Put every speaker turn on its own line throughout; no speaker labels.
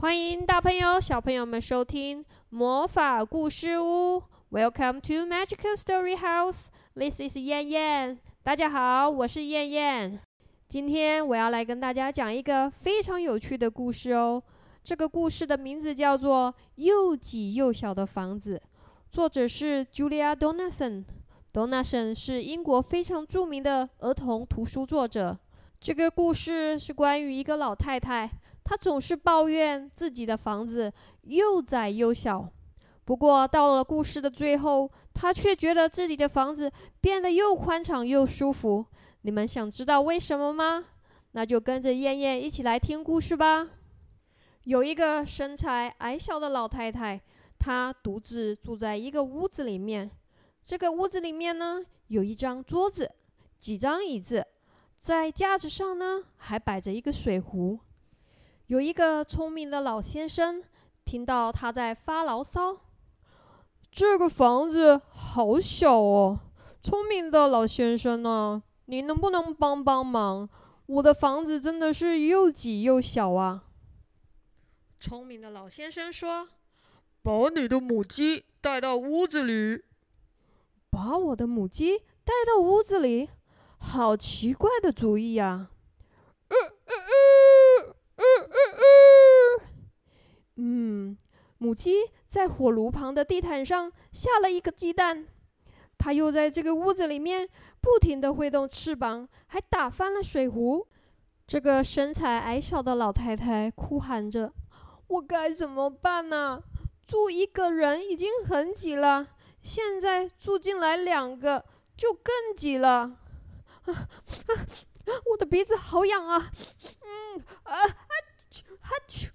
欢迎大朋友、小朋友们收听魔法故事屋。Welcome to Magical Story House. This is 燕燕。大家好，我是燕燕。今天我要来跟大家讲一个非常有趣的故事哦。这个故事的名字叫做《又挤又小的房子》，作者是 Julia Donaldson。Donaldson 是英国非常著名的儿童图书作者。这个故事是关于一个老太太，她总是抱怨自己的房子又窄又小。不过到了故事的最后，她却觉得自己的房子变得又宽敞又舒服。你们想知道为什么吗？那就跟着燕燕一起来听故事吧。有一个身材矮小的老太太，她独自住在一个屋子里面。这个屋子里面呢，有一张桌子，几张椅子，在架子上呢还摆着一个水壶。有一个聪明的老先生，听到他在发牢骚：“这个房子好小哦，聪明的老先生呢？”你能不能帮帮忙？我的房子真的是又挤又小啊！聪明的老先生说：“
把你的母鸡带到屋子里。”
把我的母鸡带到屋子里，好奇怪的主意呀！嗯，母鸡在火炉旁的地毯上下了一个鸡蛋，它又在这个屋子里面。不停地挥动翅膀，还打翻了水壶。这个身材矮小的老太太哭喊着：“我该怎么办呢？住一个人已经很挤了，现在住进来两个就更挤了。啊啊！我的鼻子好痒啊！嗯啊啊！哈啾！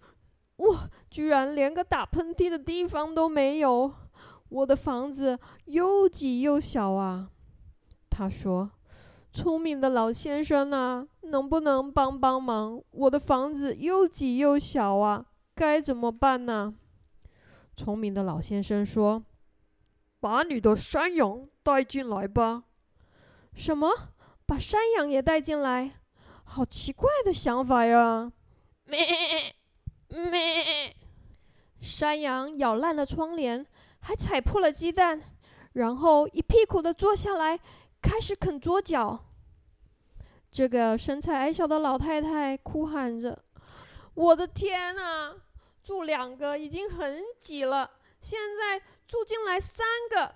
我居然连个打喷嚏的地方都没有。我的房子又挤又小啊！”他说：“聪明的老先生啊，能不能帮帮忙？我的房子又挤又小啊，该怎么办呢？”聪明的老先生说：“
把你的山羊带进来吧。”
什么？把山羊也带进来？好奇怪的想法呀！咩 咩，山羊咬烂了窗帘，还踩破了鸡蛋，然后一屁股的坐下来。开始啃桌角。这个身材矮小的老太太哭喊着：“我的天哪！住两个已经很挤了，现在住进来三个。”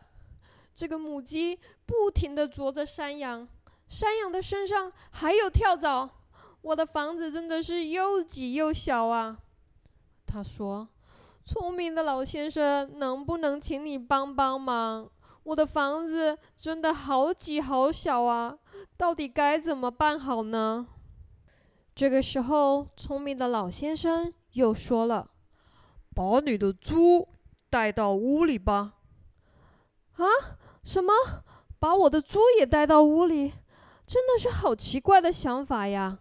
这个母鸡不停的啄着山羊，山羊的身上还有跳蚤。我的房子真的是又挤又小啊！他说：“聪明的老先生，能不能请你帮帮忙？”我的房子真的好挤好小啊，到底该怎么办好呢？这个时候，聪明的老先生又说了：“
把你的猪带到屋里吧。”
啊？什么？把我的猪也带到屋里？真的是好奇怪的想法呀！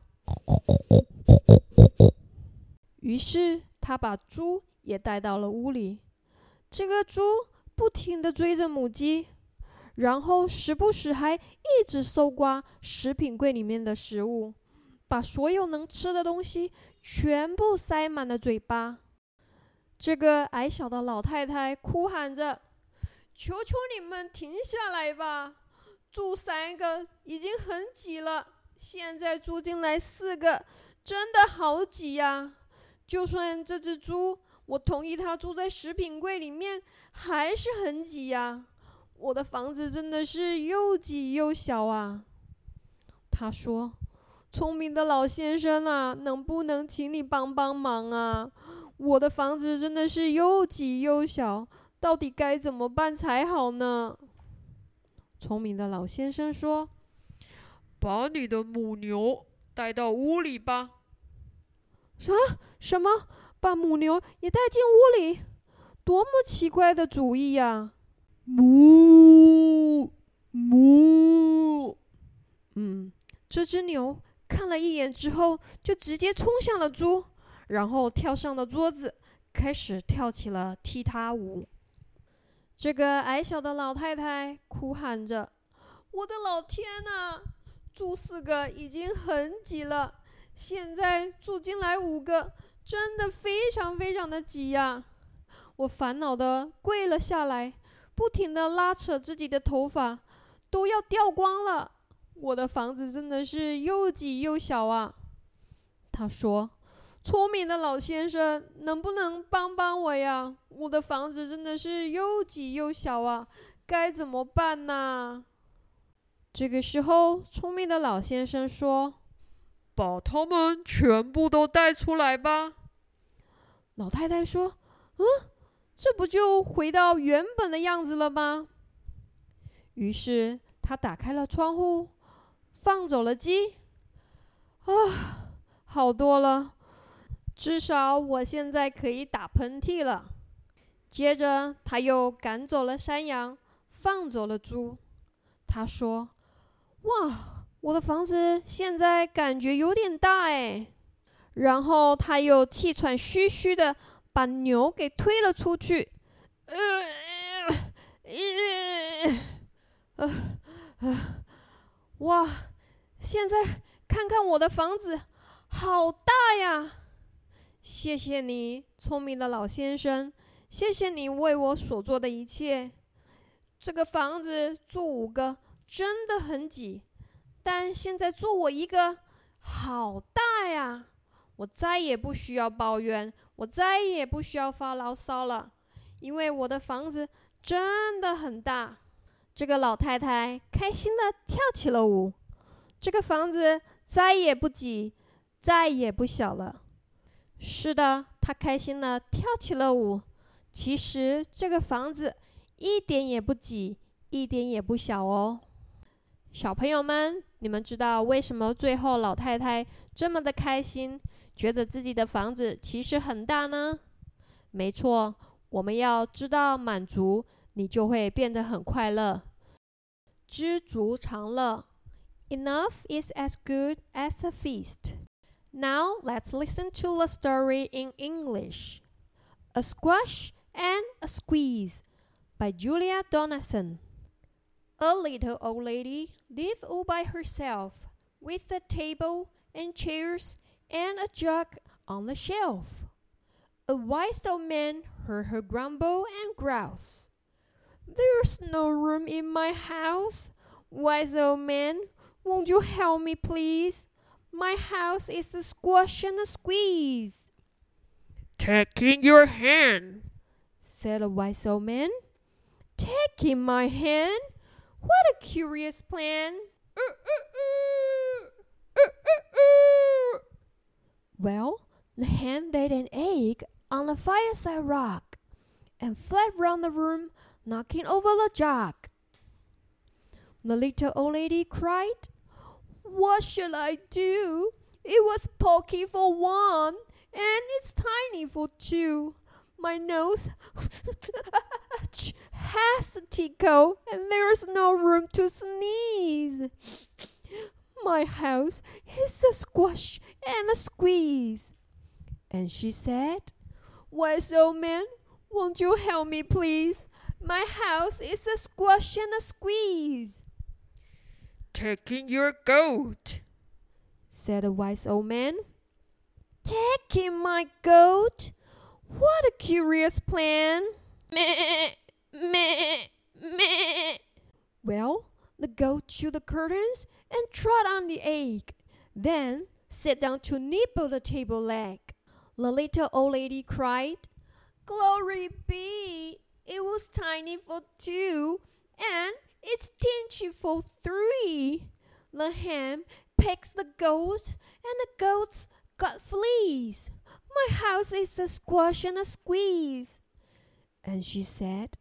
于是他把猪也带到了屋里。这个猪。不停地追着母鸡，然后时不时还一直搜刮食品柜里面的食物，把所有能吃的东西全部塞满了嘴巴。这个矮小的老太太哭喊着：“求求你们停下来吧！住三个已经很挤了，现在住进来四个，真的好挤呀！就算这只猪……”我同意他住在食品柜里面，还是很挤呀。我的房子真的是又挤又小啊。他说：“聪明的老先生啊，能不能请你帮帮忙啊？我的房子真的是又挤又小，到底该怎么办才好呢？”聪明的老先生说：“
把你的母牛带到屋里吧。”
啥？什么？把母牛也带进屋里，多么奇怪的主意呀！
母母，
嗯，这只牛看了一眼之后，就直接冲向了猪，然后跳上了桌子，开始跳起了踢踏舞。这个矮小的老太太哭喊着：“我的老天呐，猪四个已经很挤了，现在住进来五个。”真的非常非常的挤呀！我烦恼的跪了下来，不停的拉扯自己的头发，都要掉光了。我的房子真的是又挤又小啊！他说：“聪明的老先生，能不能帮帮我呀？我的房子真的是又挤又小啊，该怎么办呢？”这个时候，聪明的老先生说：“
把他们全部都带出来吧。”
老太太说：“嗯，这不就回到原本的样子了吗？”于是他打开了窗户，放走了鸡。啊，好多了，至少我现在可以打喷嚏了。接着他又赶走了山羊，放走了猪。他说。哇，我的房子现在感觉有点大哎。然后他又气喘吁吁的把牛给推了出去。呃呃呃，哇，现在看看我的房子，好大呀！谢谢你，聪明的老先生，谢谢你为我所做的一切。这个房子住五个。真的很挤，但现在做我一个，好大呀！我再也不需要抱怨，我再也不需要发牢骚了，因为我的房子真的很大。这个老太太开心的跳起了舞。这个房子再也不挤，再也不小了。是的，她开心的跳起了舞。其实这个房子一点也不挤，一点也不小哦。小朋友们，你们知道为什么最后老太太这么的开心，觉得自己的房子其实很大呢？没错，我们要知道满足，你就会变得很快乐，知足常乐。Enough is as good as a feast. Now let's listen to the story in English. A Squash and a Squeeze by Julia Donaldson. A little old lady lived all by herself, with a table and chairs and a jug on the shelf. A wise old man heard her grumble and grouse. There's no room in my house. Wise old man, won't you help me, please? My house is a squash and a squeeze.
Take in your hand,
said the wise old man. Take in my hand? What a curious plan! Well, the hen laid an egg on the fireside rock and fled round the room, knocking over the jug. The little old lady cried, What shall I do? It was pokey for one, and it's tiny for two. My nose has a tickle, and there's no room to sneeze. My house is a squash and a squeeze. And she said, Wise old man, won't you help me, please? My house is a squash and a squeeze.
Taking your goat,
said the wise old man. Taking my goat? What a curious plan! Meh. Meh, meh. Well, the goat chewed the curtains and trod on the egg, then sat down to nibble the table leg. The little old lady cried, Glory be! It was tiny for two, and it's tinchy for three. The hen pecks the goat, and the goats got fleas. My house is a squash and a squeeze. And she said,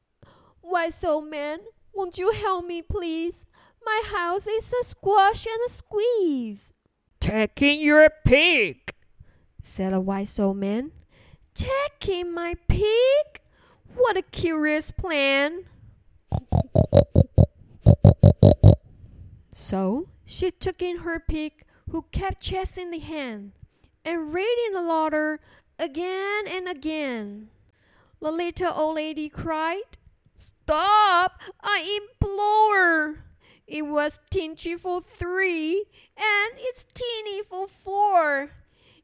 Wise old man, won't you help me, please? My house is a squash and a squeeze.
Taking your pig,
said a wise old man. Taking my pig? What a curious plan. So she took in her pig, who kept chasing the hen, and raiding the larder again and again. The little old lady cried, Stop! I implore! It was tinchy for three, and it's teeny for four.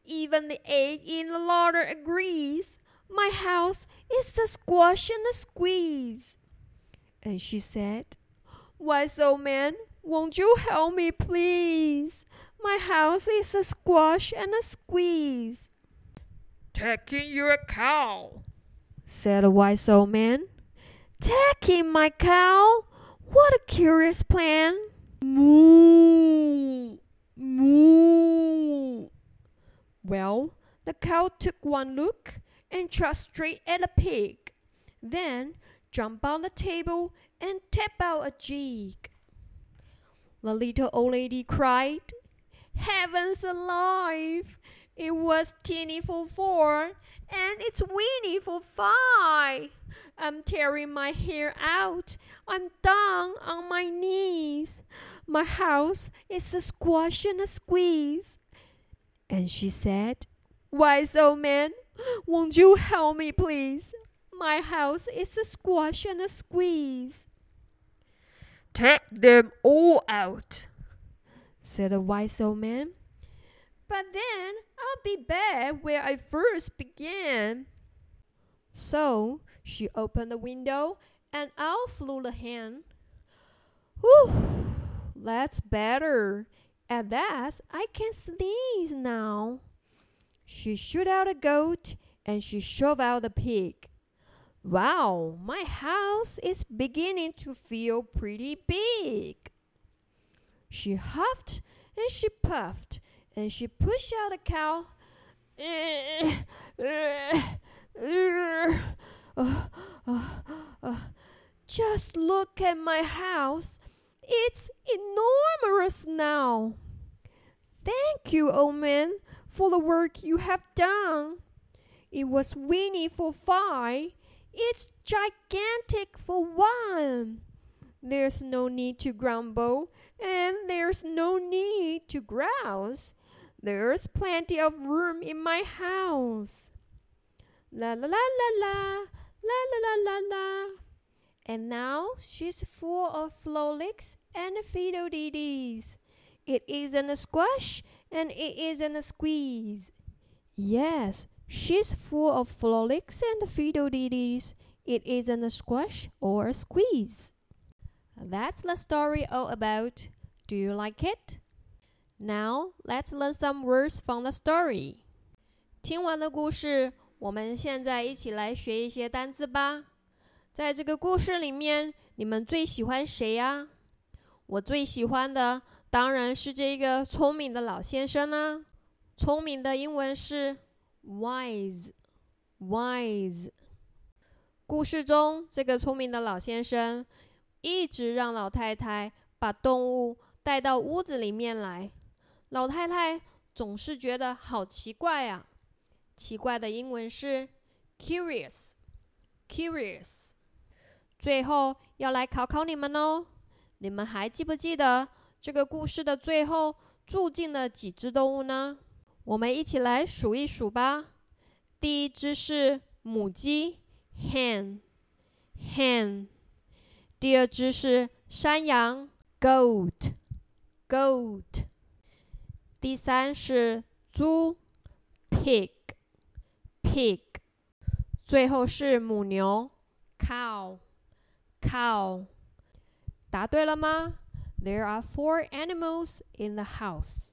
Even the egg in the larder agrees. My house is a squash and a squeeze. And she said, Wise old man, won't you help me, please? My house is a squash and a squeeze.
Taking your cow.
said a wise old man. Taking my cow? What a curious plan! Moo! Moo! Well, the cow took one look and trot straight at the pig, then jumped on the table and tapped out a jig. The little old lady cried, Heavens alive! It was teeny for four, and it's weeny for five. I'm tearing my hair out. I'm down on my knees. My house is a squash and a squeeze. And she said, Wise old man, won't you help me, please? My house is a squash and a squeeze.
Take them all out.
Said the wise old man. But then I'll be back where I first began. So she opened the window and out flew the hen. Whew, that's better. At that, I can sneeze now. She shoot out a goat and she shove out a pig. Wow, my house is beginning to feel pretty big. She huffed and she puffed and she pushed out a cow. Just look at my house. It's enormous now. Thank you, old man, for the work you have done. It was weeny for five. It's gigantic for one. There's no need to grumble, and there's no need to grouse. There's plenty of room in my house. La la la la la, la la la la la. And now she's full of frolics and fiddle-dee-dees. It isn't a squash and it isn't a squeeze. Yes, she's full of frolics and fiddle-dee-dees. It isn't a squash or a squeeze. That's the story all about. Do you like it? Now let's learn some words from the story. 听完了故事，我们现在一起来学一些单词吧。在这个故事里面，你们最喜欢谁呀？我最喜欢的当然是这个聪明的老先生啦。聪明的英文是 wise，wise。故事中，这个聪明的老先生一直让老太太把动物带到屋子里面来。老太太总是觉得好奇怪啊！奇怪的英文是 curious，curious。最后要来考考你们哦，你们还记不记得这个故事的最后住进了几只动物呢？我们一起来数一数吧。第一只是母鸡，hen，hen。第二只是山羊，goat，goat。第三是猪，pig，pig。最后是母牛，cow。cow. 答对了吗？There are four animals in the house.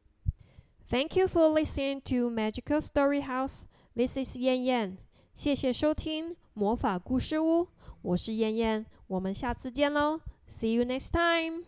Thank you for listening to Magical Story House. This is 燕燕。谢谢收听魔法故事屋，我是燕燕。我们下次见喽。See you next time.